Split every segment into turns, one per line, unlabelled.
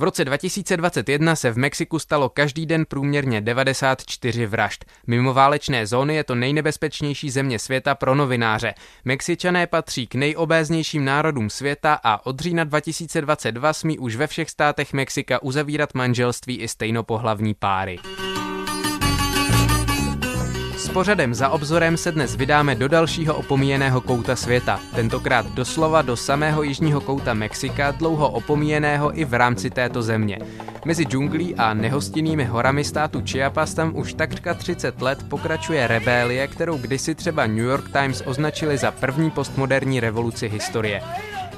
V roce 2021 se v Mexiku stalo každý den průměrně 94 vražd. Mimo válečné zóny je to nejnebezpečnější země světa pro novináře. Mexičané patří k nejobéznějším národům světa a od října 2022 smí už ve všech státech Mexika uzavírat manželství i stejnopohlavní páry. Pořadem za obzorem se dnes vydáme do dalšího opomíjeného kouta světa, tentokrát doslova do samého jižního kouta Mexika, dlouho opomíjeného i v rámci této země. Mezi džunglí a nehostinnými horami státu Chiapas tam už takřka 30 let pokračuje rebélie, kterou kdysi třeba New York Times označili za první postmoderní revoluci historie.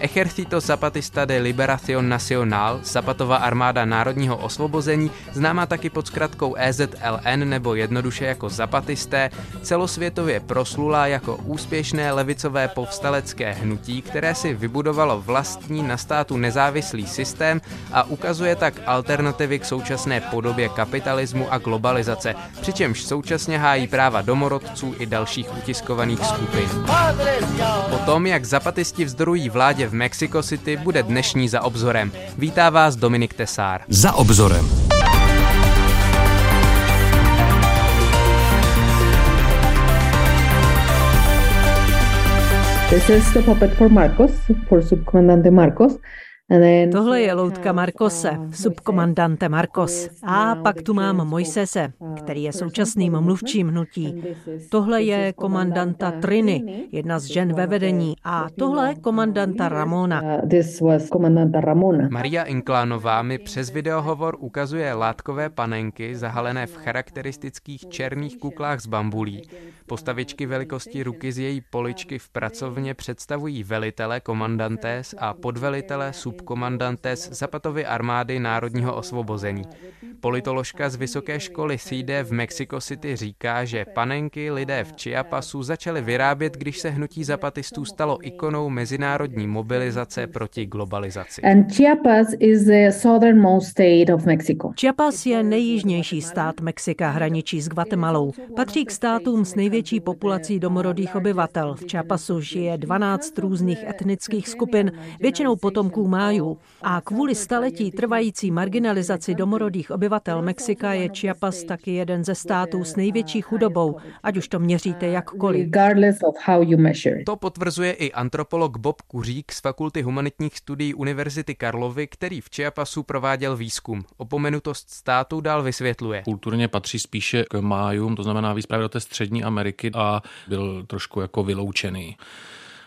Ejército Zapatista de Liberación Nacional, Zapatová armáda národního osvobození, známá taky pod zkratkou EZLN nebo jednoduše jako Zapatisté, celosvětově proslulá jako úspěšné levicové povstalecké hnutí, které si vybudovalo vlastní na státu nezávislý systém a ukazuje tak alternativy k současné podobě kapitalismu a globalizace, přičemž současně hájí práva domorodců i dalších utiskovaných skupin. O tom, jak zapatisti vzdorují vládě v Mexico City bude dnešní za obzorem. Vítá vás Dominik Tesár.
Za obzorem.
This is the puppet for Marcos, for Subcomandante Marcos.
Tohle je loutka Markose, subkomandante Markos. A pak tu mám Mojsese, který je současným mluvčím hnutí. Tohle je komandanta Triny, jedna z žen ve vedení. A tohle komandanta Ramona.
Maria Inklánová mi přes videohovor ukazuje látkové panenky zahalené v charakteristických černých kuklách z bambulí. Postavičky velikosti ruky z její poličky v pracovně představují velitele komandantes a podvelitele sub subkomandantes Zapatovy armády národního osvobození. Politoložka z vysoké školy CID v Mexico City říká, že panenky lidé v Chiapasu začaly vyrábět, když se hnutí zapatistů stalo ikonou mezinárodní mobilizace proti globalizaci.
Chiapas is the southernmost state of Mexico.
Chiapas je nejjižnější stát Mexika, hraničí s Guatemalou. Patří k státům s největší populací domorodých obyvatel. V Chiapasu žije 12 různých etnických skupin, většinou potomků májů. A kvůli staletí trvající marginalizaci domorodých obyvatel obyvatel Mexika je Chiapas taky jeden ze států s největší chudobou, ať už to měříte jakkoliv.
To potvrzuje i antropolog Bob Kuřík z Fakulty humanitních studií Univerzity Karlovy, který v Chiapasu prováděl výzkum. Opomenutost státu dál vysvětluje.
Kulturně patří spíše k májům, to znamená víc právě do té střední Ameriky a byl trošku jako vyloučený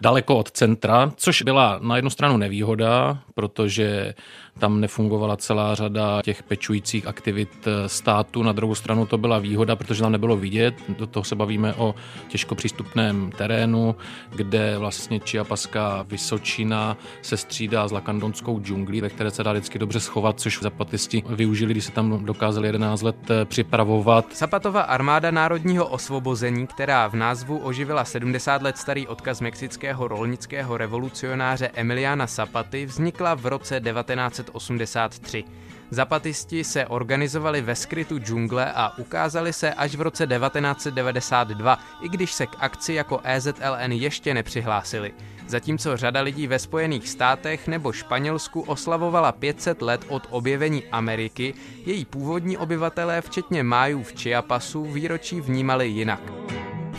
daleko od centra, což byla na jednu stranu nevýhoda, protože tam nefungovala celá řada těch pečujících aktivit eh, státu. Na druhou stranu to byla výhoda, protože tam nebylo vidět. Do toho se bavíme o těžko přístupném terénu, kde vlastně Čiapaská Vysočina se střídá s lakandonskou džunglí, ve které se dá vždycky dobře schovat, což zapatisti využili, když se tam dokázali 11 let eh, připravovat.
Zapatová armáda národního osvobození, která v názvu oživila 70 let starý odkaz mexického rolnického revolucionáře Emiliana Zapaty, vznikla v roce 19 1983. Zapatisti se organizovali ve skrytu džungle a ukázali se až v roce 1992, i když se k akci jako EZLN ještě nepřihlásili. Zatímco řada lidí ve Spojených státech nebo Španělsku oslavovala 500 let od objevení Ameriky, její původní obyvatelé, včetně májů v Chiapasu, výročí vnímali jinak.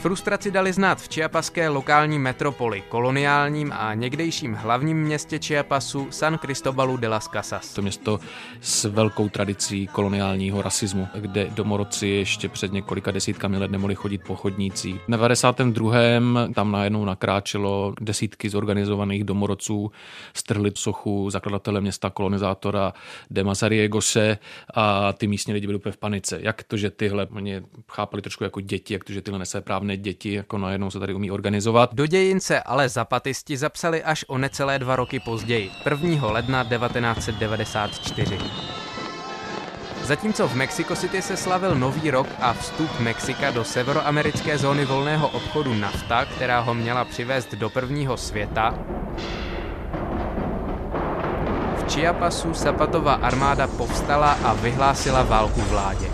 Frustraci dali znát v Chiapaské lokální metropoli, koloniálním a někdejším hlavním městě Chiapasu San Cristobalu de las Casas.
To město s velkou tradicí koloniálního rasismu, kde domorodci ještě před několika desítkami let nemohli chodit po chodnících. Na 92. tam najednou nakráčelo desítky zorganizovaných domorodců, strhli sochu zakladatele města kolonizátora de Mazariegose a ty místní lidi byli úplně v panice. Jak to, že tyhle, oni chápali trošku jako děti, jak to, že tyhle nesvéprávné hned děti jako najednou se tady umí organizovat.
Do dějince ale zapatisti zapsali až o necelé dva roky později, 1. ledna 1994. Zatímco v Mexico City se slavil nový rok a vstup Mexika do severoamerické zóny volného obchodu NAFTA, která ho měla přivést do prvního světa, v Chiapasu Zapatová armáda povstala a vyhlásila válku vládě.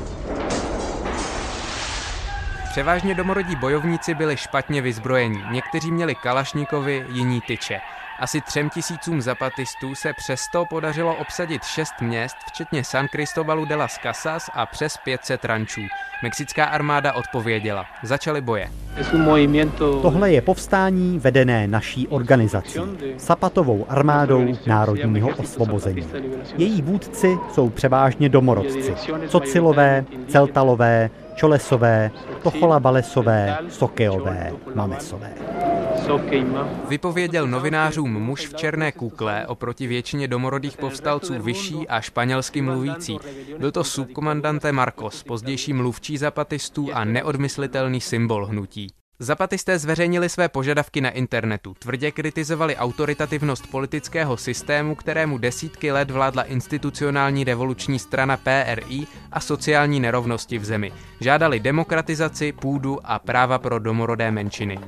Převážně domorodí bojovníci byli špatně vyzbrojení. Někteří měli kalašníkovi, jiní tyče. Asi třem tisícům zapatistů se přesto podařilo obsadit šest měst, včetně San Cristobalu de las Casas a přes 500 rančů. Mexická armáda odpověděla. Začaly boje.
Tohle je povstání vedené naší organizací, Zapatovou armádou národního osvobození. Její vůdci jsou převážně domorodci, socilové, celtalové, čolesové, tocholabalesové, sokeové, mamesové.
Vypověděl novinářům muž v černé kukle oproti většině domorodých povstalců vyšší a španělsky mluvící. Byl to subkomandante Marcos, pozdější mluvčí zapatistů a neodmyslitelný symbol hnutí. Zapatisté zveřejnili své požadavky na internetu, tvrdě kritizovali autoritativnost politického systému, kterému desítky let vládla institucionální revoluční strana PRI a sociální nerovnosti v zemi. Žádali demokratizaci, půdu a práva pro domorodé menšiny.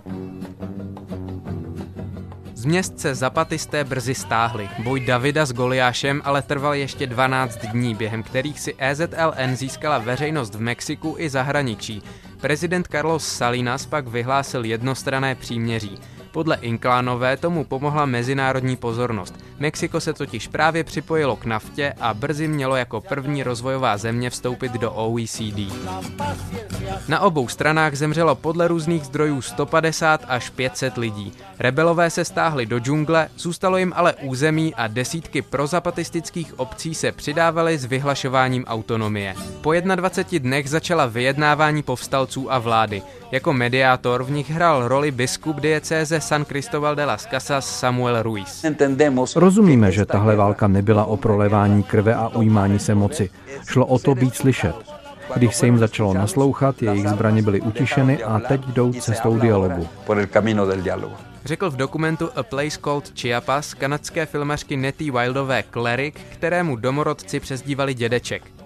Z měst se zapatisté brzy stáhli. Boj Davida s Goliášem ale trval ještě 12 dní, během kterých si EZLN získala veřejnost v Mexiku i zahraničí. Prezident Carlos Salinas pak vyhlásil jednostrané příměří. Podle Inklánové tomu pomohla mezinárodní pozornost. Mexiko se totiž právě připojilo k naftě a brzy mělo jako první rozvojová země vstoupit do OECD. Na obou stranách zemřelo podle různých zdrojů 150 až 500 lidí. Rebelové se stáhli do džungle, zůstalo jim ale území a desítky prozapatistických obcí se přidávaly s vyhlašováním autonomie. Po 21 dnech začala vyjednávání povstalců a vlády. Jako mediátor v nich hrál roli biskup diecéze San Cristobal de las Casas Samuel Ruiz.
Rozumíme, že tahle válka nebyla o prolevání krve a ujímání se moci. Šlo o to být slyšet. Když se jim začalo naslouchat, jejich zbraně byly utišeny a teď jdou cestou dialogu.
Řekl v dokumentu A Place Called Chiapas kanadské filmařky Nettie Wildové Cleric, kterému domorodci přezdívali dědeček.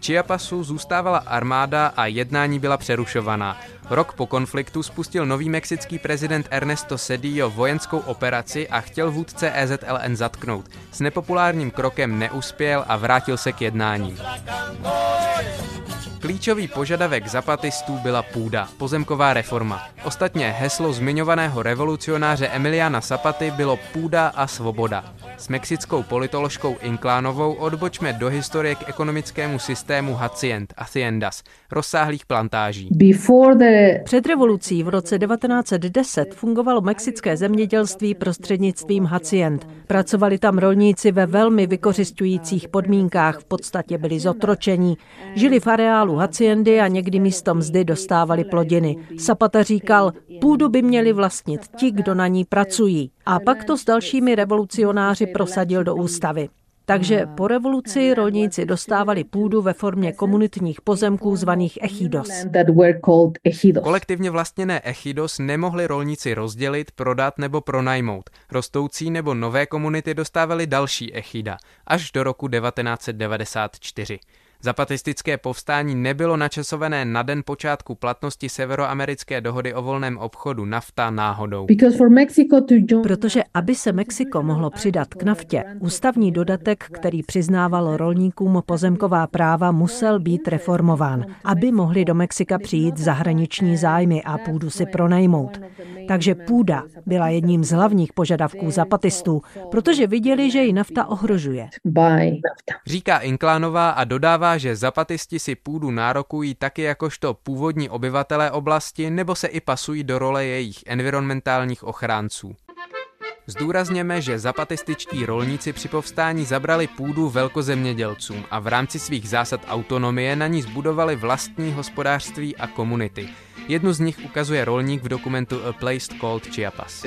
Chiapasu zůstávala armáda a jednání byla přerušovaná. Rok po konfliktu spustil nový mexický prezident Ernesto Cedillo vojenskou operaci a chtěl vůdce EZLN zatknout. S nepopulárním krokem neuspěl a vrátil se k jednáním. Klíčový požadavek zapatistů byla půda, pozemková reforma. Ostatně heslo zmiňovaného revolucionáře Emiliana Zapaty bylo půda a svoboda. S mexickou politoložkou Inklánovou odbočme do historie k ekonomickému systému hacient, haciendas, rozsáhlých plantáží.
Před revolucí v roce 1910 fungovalo mexické zemědělství prostřednictvím hacient. Pracovali tam rolníci ve velmi vykořišťujících podmínkách, v podstatě byli zotročení. Žili v areálu haciendy a někdy místo mzdy dostávali plodiny. Zapata říkal, půdu by měli vlastnit ti, kdo na ní pracují. A pak to s dalšími revolucionáři prosadil do ústavy. Takže po revoluci rolníci dostávali půdu ve formě komunitních pozemků zvaných echidos.
Kolektivně vlastněné echidos nemohli rolníci rozdělit, prodat nebo pronajmout. Rostoucí nebo nové komunity dostávali další echida až do roku 1994. Zapatistické povstání nebylo načasované na den počátku platnosti severoamerické dohody o volném obchodu NAFTA náhodou.
Protože aby se Mexiko mohlo přidat k naftě, ústavní dodatek, který přiznával rolníkům pozemková práva, musel být reformován, aby mohli do Mexika přijít zahraniční zájmy a půdu si pronajmout. Takže půda byla jedním z hlavních požadavků zapatistů, protože viděli, že ji nafta ohrožuje.
Říká Inklánová a dodává, že zapatisti si půdu nárokují taky jakožto původní obyvatelé oblasti nebo se i pasují do role jejich environmentálních ochránců. Zdůrazněme, že zapatističtí rolníci při povstání zabrali půdu velkozemědělcům a v rámci svých zásad autonomie na ní zbudovali vlastní hospodářství a komunity. Jednu z nich ukazuje rolník v dokumentu A Place Called Chiapas.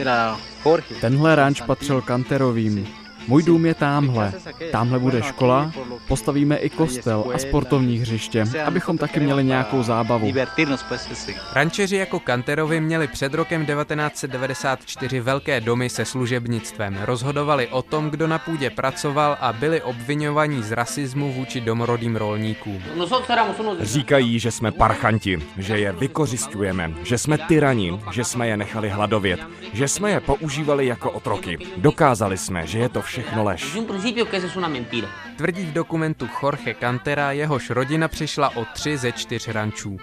Tenhle ranč patřil Kanterovým, můj dům je támhle. Támhle bude škola, postavíme i kostel a sportovní hřiště, abychom taky měli nějakou zábavu.
Rančeři jako Kanterovi měli před rokem 1994 velké domy se služebnictvem. Rozhodovali o tom, kdo na půdě pracoval a byli obvinovaní z rasismu vůči domorodým rolníkům.
Říkají, že jsme parchanti, že je vykořišťujeme, že jsme tyrani, že jsme je nechali hladovět, že jsme je používali jako otroky. Dokázali jsme, že je to všechno lež.
Tvrdí v dokumentu Jorge Cantera, jehož rodina přišla o tři ze čtyř rančů.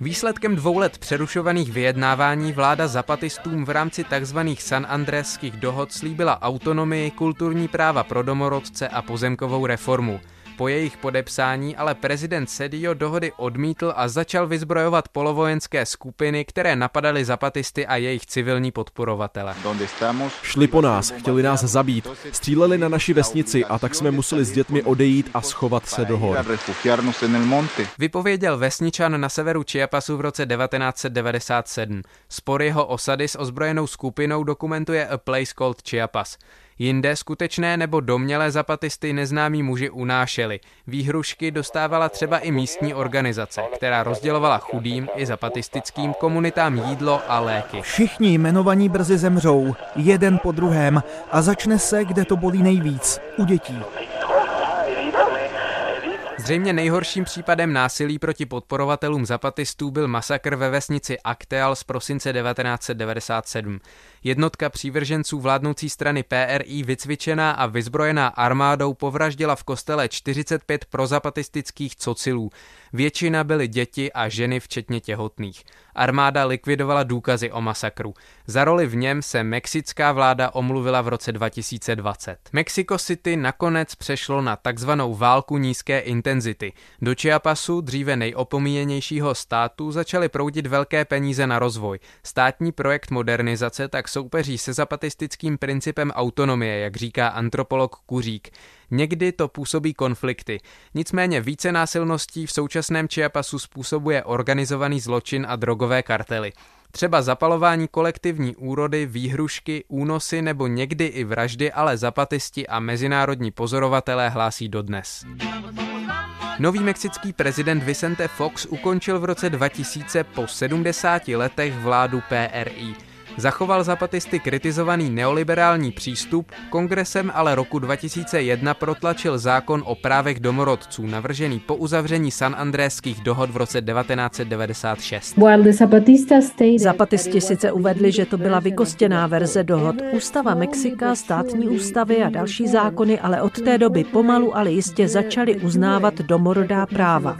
Výsledkem dvou let přerušovaných vyjednávání vláda zapatistům v rámci tzv. San Andréských dohod slíbila autonomii, kulturní práva pro domorodce a pozemkovou reformu. Po jejich podepsání ale prezident Sedio dohody odmítl a začal vyzbrojovat polovojenské skupiny, které napadaly zapatisty a jejich civilní podporovatele.
Šli po nás, chtěli nás zabít, stříleli na naši vesnici a tak jsme museli s dětmi odejít a schovat se do hor.
Vypověděl vesničan na severu Chiapasu v roce 1997. Spor jeho osady s ozbrojenou skupinou dokumentuje A Place Called Chiapas. Jinde skutečné nebo domnělé zapatisty neznámí muži unášeli. Výhrušky dostávala třeba i místní organizace, která rozdělovala chudým i zapatistickým komunitám jídlo a léky.
Všichni jmenovaní brzy zemřou, jeden po druhém, a začne se, kde to bolí nejvíc, u dětí.
Zřejmě nejhorším případem násilí proti podporovatelům zapatistů byl masakr ve vesnici Akteal z prosince 1997. Jednotka přívrženců vládnoucí strany PRI vycvičená a vyzbrojená armádou povraždila v kostele 45 prozapatistických cocilů. Většina byly děti a ženy včetně těhotných. Armáda likvidovala důkazy o masakru. Za roli v něm se mexická vláda omluvila v roce 2020. Mexico City nakonec přešlo na takzvanou válku nízké intenzity. Do Chiapasu, dříve nejopomíjenějšího státu, začaly proudit velké peníze na rozvoj. Státní projekt modernizace tak soupeří se zapatistickým principem autonomie, jak říká antropolog Kuřík. Někdy to působí konflikty. Nicméně více násilností v současném Chiapasu způsobuje organizovaný zločin a drogové kartely. Třeba zapalování kolektivní úrody, výhrušky, únosy nebo někdy i vraždy, ale zapatisti a mezinárodní pozorovatelé hlásí dodnes. Nový mexický prezident Vicente Fox ukončil v roce 2000 po 70 letech vládu PRI. Zachoval zapatisty kritizovaný neoliberální přístup, kongresem ale roku 2001 protlačil zákon o právech domorodců, navržený po uzavření San Andréských dohod v roce 1996.
Zapatisti sice uvedli, že to byla vykostěná verze dohod. Ústava Mexika, státní ústavy a další zákony ale od té doby pomalu, ale jistě začaly uznávat domorodá práva.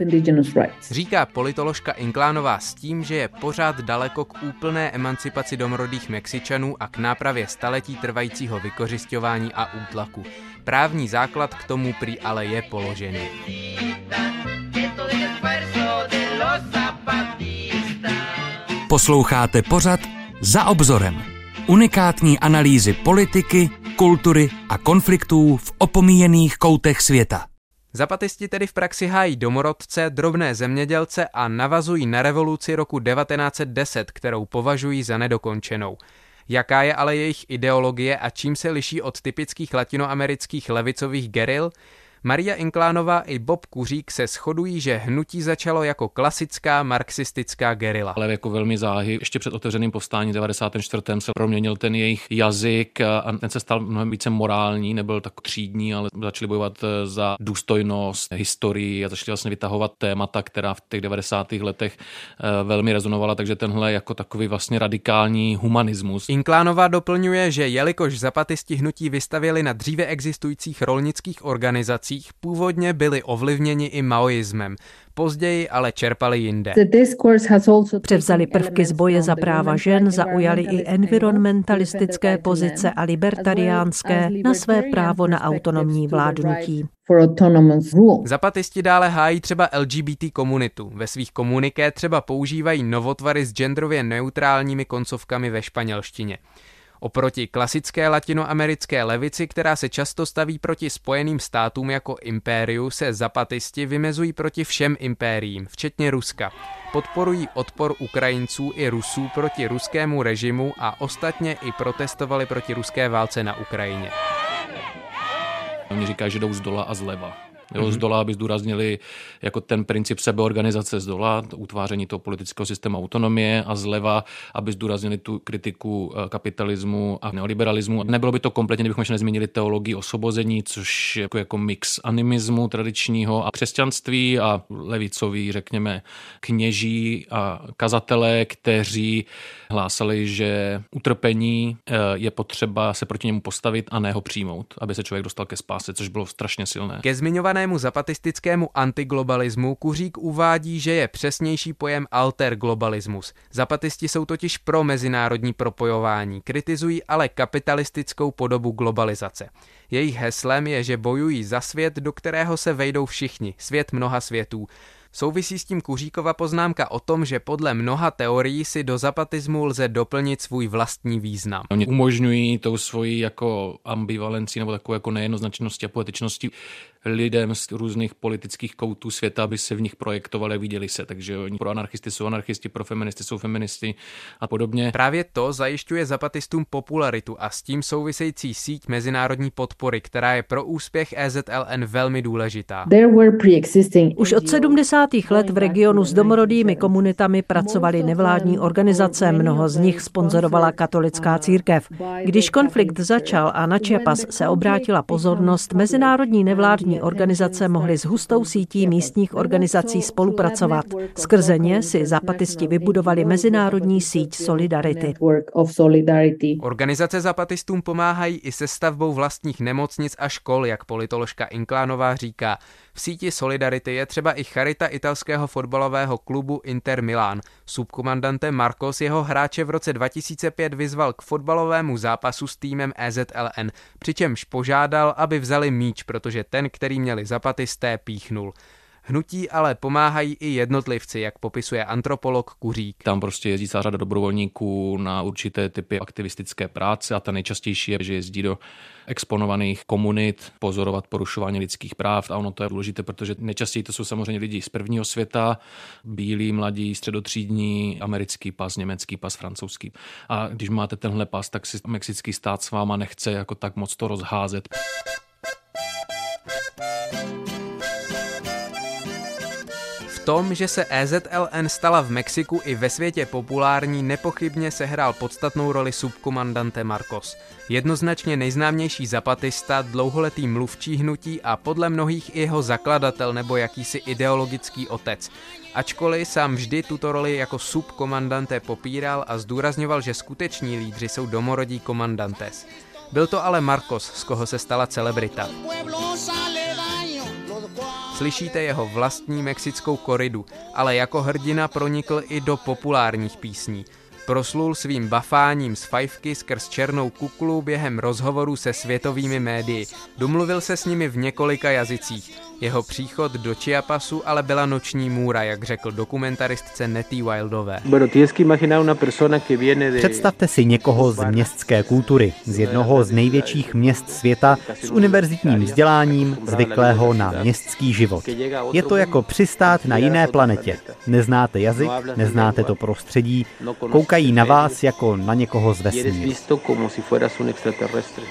Říká politoložka Inklánová s tím, že je pořád daleko k úplné emancipaci domorodých domorodých Mexičanů a k nápravě staletí trvajícího vykořišťování a útlaku. Právní základ k tomu prý ale je položený.
Posloucháte pořad Za obzorem. Unikátní analýzy politiky, kultury a konfliktů v opomíjených koutech světa.
Zapatisti tedy v praxi hájí domorodce, drobné zemědělce a navazují na revoluci roku 1910, kterou považují za nedokončenou. Jaká je ale jejich ideologie a čím se liší od typických latinoamerických levicových geril? Maria Inklánová i Bob Kuřík se shodují, že hnutí začalo jako klasická marxistická gerila.
Ale jako velmi záhy, ještě před otevřeným povstáním 94. se proměnil ten jejich jazyk a ten se stal mnohem více morální, nebyl tak třídní, ale začali bojovat eh, za důstojnost, historii a začali vlastně vytahovat témata, která v těch 90. letech eh, velmi rezonovala, takže tenhle jako takový vlastně radikální humanismus.
Inklánová doplňuje, že jelikož zapatisti hnutí vystavěli na dříve existujících rolnických organizacích, generacích původně byli ovlivněni i maoismem, později ale čerpali jinde.
Převzali prvky z boje za práva žen, zaujali i environmentalistické pozice a libertariánské na své právo na autonomní vládnutí.
Zapatisti dále hájí třeba LGBT komunitu. Ve svých komuniké třeba používají novotvary s genderově neutrálními koncovkami ve španělštině. Oproti klasické latinoamerické levici, která se často staví proti spojeným státům jako impériu, se zapatisti vymezují proti všem impériím, včetně Ruska. Podporují odpor Ukrajinců i Rusů proti ruskému režimu a ostatně i protestovali proti ruské válce na Ukrajině.
Oni říkají, že jdou z dola a zleva. Jo, mm-hmm. Z dola, aby zdůraznili jako ten princip sebeorganizace z dola, to utváření toho politického systému autonomie a zleva, aby zdůraznili tu kritiku eh, kapitalismu a neoliberalismu. Nebylo by to kompletně, kdybychom ještě nezmínili teologii osobození, což je jako, jako mix animismu tradičního a křesťanství a levicový, řekněme, kněží a kazatelé, kteří hlásali, že utrpení eh, je potřeba se proti němu postavit a ne ho přijmout, aby se člověk dostal ke spáse, což bylo strašně silné.
Ke zmiňované takzvanému zapatistickému antiglobalismu Kuřík uvádí, že je přesnější pojem alterglobalismus. Zapatisti jsou totiž pro mezinárodní propojování, kritizují ale kapitalistickou podobu globalizace. Jejich heslem je, že bojují za svět, do kterého se vejdou všichni, svět mnoha světů. Souvisí s tím Kuříkova poznámka o tom, že podle mnoha teorií si do zapatismu lze doplnit svůj vlastní význam.
Oni umožňují tou svojí jako ambivalenci nebo takovou jako nejednoznačnosti a poetičnosti lidem z různých politických koutů světa, aby se v nich projektovali a viděli se. Takže oni pro anarchisty jsou anarchisti, pro feministy jsou feministy a podobně.
Právě to zajišťuje zapatistům popularitu a s tím související síť mezinárodní podpory, která je pro úspěch EZLN velmi důležitá.
Už od 70. let v regionu s domorodými komunitami pracovaly nevládní organizace, mnoho z nich sponzorovala katolická církev. Když konflikt začal a na Chiapas se obrátila pozornost, mezinárodní nevládní organizace mohly s hustou sítí místních organizací spolupracovat. Skrze ně si zapatisti vybudovali mezinárodní síť Solidarity.
Organizace zapatistům pomáhají i se stavbou vlastních nemocnic a škol, jak politoložka Inklánová říká. V síti Solidarity je třeba i charita italského fotbalového klubu Inter Milan. Subkomandante Marcos jeho hráče v roce 2005 vyzval k fotbalovému zápasu s týmem EZLN, přičemž požádal, aby vzali míč, protože ten, který měli zapatisté, píchnul. Hnutí ale pomáhají i jednotlivci, jak popisuje antropolog Kuřík.
Tam prostě jezdí celá řada dobrovolníků na určité typy aktivistické práce a ta nejčastější je, že jezdí do exponovaných komunit pozorovat porušování lidských práv a ono to je důležité, protože nejčastěji to jsou samozřejmě lidi z prvního světa, bílí, mladí, středotřídní, americký pas, německý pas, francouzský. A když máte tenhle pas, tak si mexický stát s váma nechce jako tak moc to rozházet.
Tom, že se EZLN stala v Mexiku i ve světě populární, nepochybně sehrál podstatnou roli subkomandante Marcos. Jednoznačně nejznámější zapatista, dlouholetý mluvčí hnutí a podle mnohých i jeho zakladatel nebo jakýsi ideologický otec. Ačkoliv sám vždy tuto roli jako subkomandante popíral a zdůrazňoval, že skuteční lídři jsou domorodí komandantes. Byl to ale Marcos, z koho se stala celebrita. Slyšíte jeho vlastní mexickou koridu, ale jako hrdina pronikl i do populárních písní. Proslul svým bafáním z fajfky skrz černou kuklu během rozhovorů se světovými médii. Domluvil se s nimi v několika jazycích. Jeho příchod do Chiapasu ale byla noční můra, jak řekl dokumentaristce Nettie Wildové.
Představte si někoho z městské kultury, z jednoho z největších měst světa, s univerzitním vzděláním, zvyklého na městský život. Je to jako přistát na jiné planetě. Neznáte jazyk, neznáte to prostředí, koukají na vás jako na někoho z vesmíru.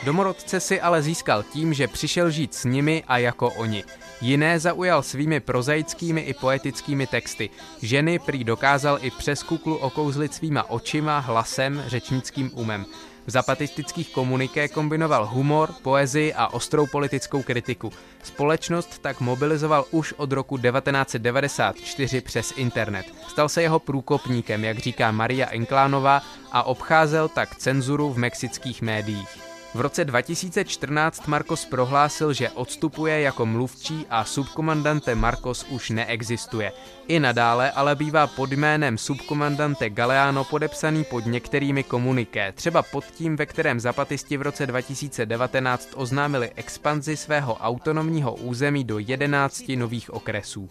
Domorodce si ale získal tím, že přišel žít s nimi a jako oni. Jiné zaujal svými prozaickými i poetickými texty. Ženy prý dokázal i přes kuklu okouzlit svýma očima, hlasem, řečnickým umem. V zapatistických komuniké kombinoval humor, poezii a ostrou politickou kritiku. Společnost tak mobilizoval už od roku 1994 přes internet. Stal se jeho průkopníkem, jak říká Maria Enklánová, a obcházel tak cenzuru v mexických médiích. V roce 2014 Marcos prohlásil, že odstupuje jako mluvčí a subkomandante Marcos už neexistuje. I nadále ale bývá pod jménem subkomandante Galeano podepsaný pod některými komuniké, třeba pod tím, ve kterém zapatisti v roce 2019 oznámili expanzi svého autonomního území do 11 nových okresů.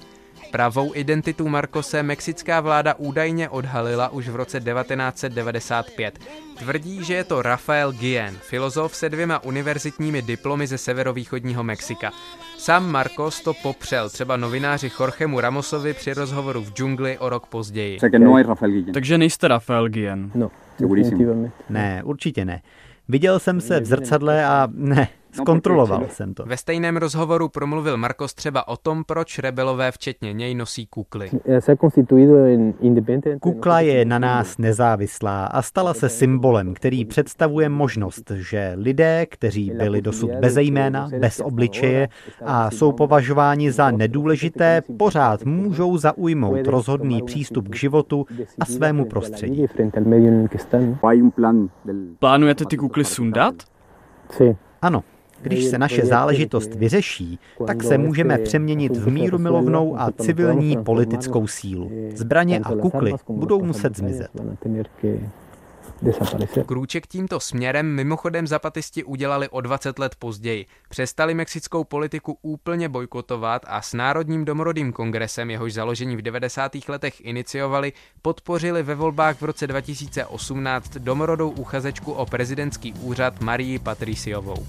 Pravou identitu Markose mexická vláda údajně odhalila už v roce 1995. Tvrdí, že je to Rafael Guillen, filozof se dvěma univerzitními diplomy ze severovýchodního Mexika. Sám Marcos to popřel, třeba novináři Jorgemu Ramosovi při rozhovoru v džungli o rok později.
No Takže nejste Rafael Guillen?
No, ne, určitě ne. Viděl jsem se v zrcadle a ne, Zkontroloval jsem to.
Ve stejném rozhovoru promluvil Marcos třeba o tom, proč rebelové včetně něj nosí kukly.
Kukla je na nás nezávislá a stala se symbolem, který představuje možnost, že lidé, kteří byli dosud bez jména, bez obličeje a jsou považováni za nedůležité, pořád můžou zaujmout rozhodný přístup k životu a svému prostředí.
Plánujete ty kukly sundat?
Ano, Když se naše záležitost vyřeší, tak se můžeme přeměnit v míru milovnou a civilní politickou sílu. Zbraně a kukly budou muset zmizet.
Krůček tímto směrem mimochodem zapatisti udělali o 20 let později. Přestali mexickou politiku úplně bojkotovat a s Národním domorodým kongresem, jehož založení v 90. letech iniciovali, podpořili ve volbách v roce 2018 domorodou uchazečku o prezidentský úřad Marii Patriciovou.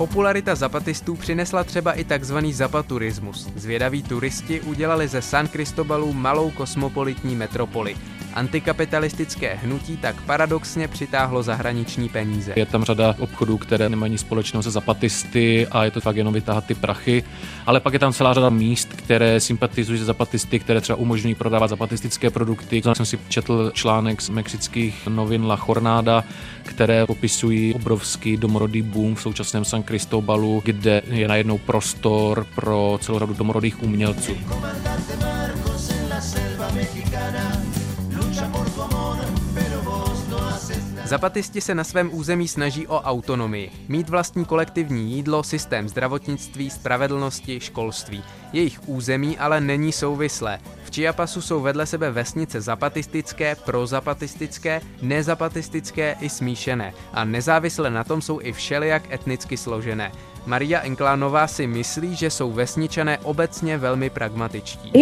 Popularita zapatistů přinesla třeba i takzvaný zapaturismus. Zvědaví turisti udělali ze San Cristobalu malou kosmopolitní metropoli. Antikapitalistické hnutí tak paradoxně přitáhlo zahraniční peníze.
Je tam řada obchodů, které nemají společného se zapatisty a je to fakt jenom vytáhat ty prachy. Ale pak je tam celá řada míst, které sympatizují se zapatisty, které třeba umožňují prodávat zapatistické produkty. Já jsem si četl článek z mexických novin La Jornada, které popisují obrovský domorodý boom v současném San Cristobalu, kde je najednou prostor pro celou řadu domorodých umělců.
Zapatisti se na svém území snaží o autonomii, mít vlastní kolektivní jídlo, systém zdravotnictví, spravedlnosti, školství. Jejich území ale není souvislé. V Chiapasu jsou vedle sebe vesnice zapatistické, prozapatistické, nezapatistické i smíšené a nezávisle na tom jsou i všelijak etnicky složené. Maria Enklánová si myslí, že jsou vesničané obecně velmi pragmatičtí.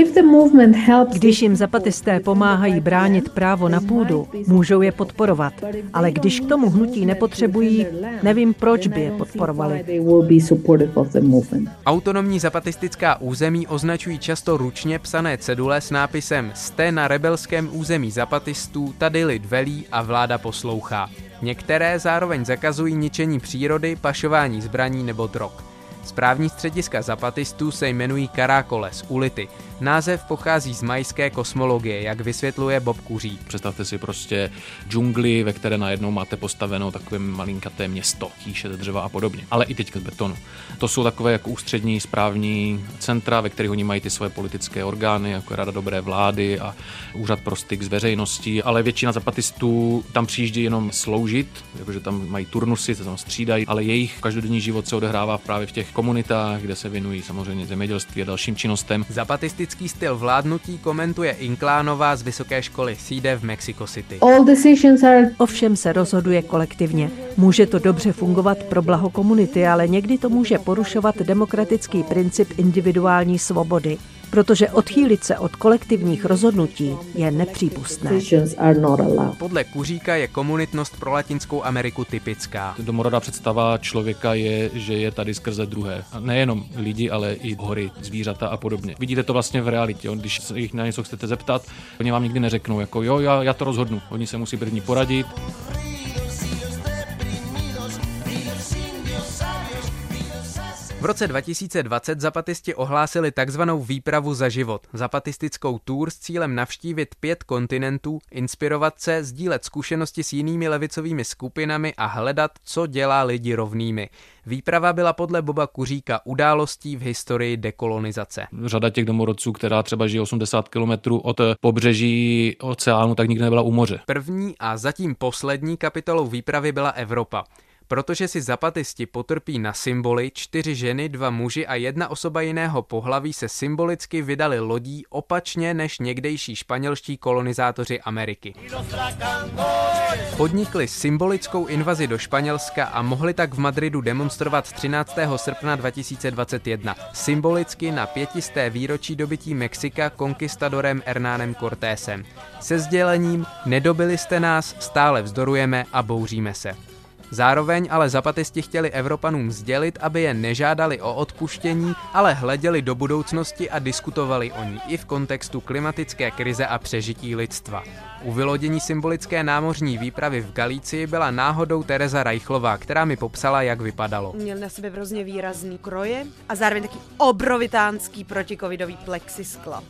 Když jim zapatisté pomáhají bránit právo na půdu, můžou je podporovat. Ale když k tomu hnutí nepotřebují, nevím, proč by je podporovali.
Autonomní zapatistická území označují často ručně psané cedule s nápisem Jste na rebelském území zapatistů, tady lid velí a vláda poslouchá. Některé zároveň zakazují ničení přírody, pašování zbraní nebo drog. Správní střediska zapatistů se jmenují Karakoles, ulity. Název pochází z majské kosmologie, jak vysvětluje Bob Kuřík.
Představte si prostě džungli, ve které najednou máte postaveno takové malinkaté město, tíše ze dřeva a podobně, ale i teďka z betonu. To jsou takové jako ústřední správní centra, ve kterých oni mají ty svoje politické orgány, jako Rada dobré vlády a Úřad pro styk s veřejností, ale většina zapatistů tam přijíždí jenom sloužit, jakože tam mají turnusy, se tam střídají, ale jejich každodenní život se odehrává právě v těch komunitách, kde se věnují samozřejmě zemědělství a dalším činnostem.
Zapatistický styl vládnutí komentuje Inklánová z vysoké školy CIDE v Mexico City.
Ovšem se rozhoduje kolektivně. Může to dobře fungovat pro blaho komunity, ale někdy to může porušovat demokratický princip individuální svobody protože odchýlit se od kolektivních rozhodnutí je nepřípustné.
Podle Kuříka je komunitnost pro Latinskou Ameriku typická.
Domorodá představa člověka je, že je tady skrze druhé. A nejenom lidi, ale i hory, zvířata a podobně. Vidíte to vlastně v realitě. Když se jich na něco chcete zeptat, oni vám nikdy neřeknou, jako jo, já, já to rozhodnu. Oni se musí první poradit.
V roce 2020 zapatisti ohlásili takzvanou výpravu za život, zapatistickou tour s cílem navštívit pět kontinentů, inspirovat se, sdílet zkušenosti s jinými levicovými skupinami a hledat, co dělá lidi rovnými. Výprava byla podle Boba Kuříka událostí v historii dekolonizace.
Řada těch domorodců, která třeba žije 80 km od pobřeží oceánu, tak nikdy nebyla u moře.
První a zatím poslední kapitolou výpravy byla Evropa. Protože si zapatisti potrpí na symboly, čtyři ženy, dva muži a jedna osoba jiného pohlaví se symbolicky vydali lodí opačně než někdejší španělští kolonizátoři Ameriky. Podnikli symbolickou invazi do Španělska a mohli tak v Madridu demonstrovat 13. srpna 2021, symbolicky na pětisté výročí dobytí Mexika konkistadorem Hernánem Cortésem. Se sdělením Nedobili jste nás, stále vzdorujeme a bouříme se. Zároveň ale zapatisti chtěli Evropanům sdělit, aby je nežádali o odpuštění, ale hleděli do budoucnosti a diskutovali o ní i v kontextu klimatické krize a přežití lidstva. U vylodění symbolické námořní výpravy v Galicii byla náhodou Tereza Rajchlová, která mi popsala, jak vypadalo.
Měl na sebe hrozně výrazný kroje a zároveň taky obrovitánský protikovidový plexisklo.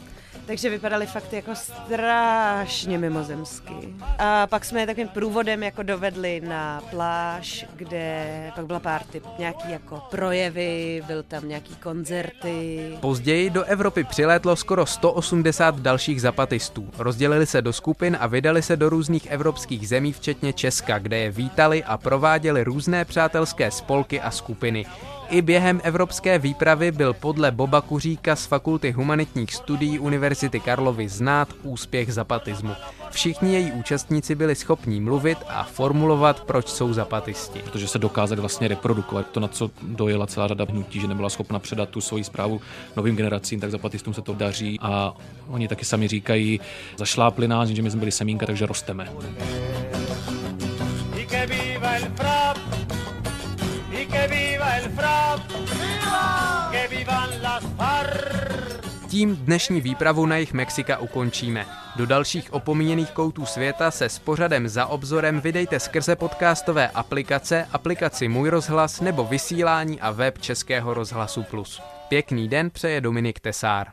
Takže vypadaly fakt jako strašně mimozemsky. A pak jsme je takovým průvodem jako dovedli na pláž, kde pak byla párty, nějaký jako projevy, byl tam nějaký koncerty.
Později do Evropy přilétlo skoro 180 dalších zapatistů. Rozdělili se do skupin a vydali se do různých evropských zemí, včetně Česka, kde je vítali a prováděli různé přátelské spolky a skupiny. I během evropské výpravy byl podle Boba Kuříka z Fakulty humanitních studií Univerzity Karlovy znát úspěch zapatismu. Všichni její účastníci byli schopní mluvit a formulovat, proč jsou zapatisti.
Protože se dokázali vlastně reprodukovat to, na co dojela celá řada hnutí, že nebyla schopna předat tu svoji zprávu novým generacím, tak zapatistům se to daří a oni taky sami říkají, zašlápli nás, že my jsme byli semínka, takže rosteme.
Tím dnešní výpravu na jich Mexika ukončíme. Do dalších opomíjených koutů světa se s pořadem za obzorem vydejte skrze podcastové aplikace, aplikaci Můj rozhlas nebo vysílání a web Českého rozhlasu Plus. Pěkný den přeje Dominik Tesár.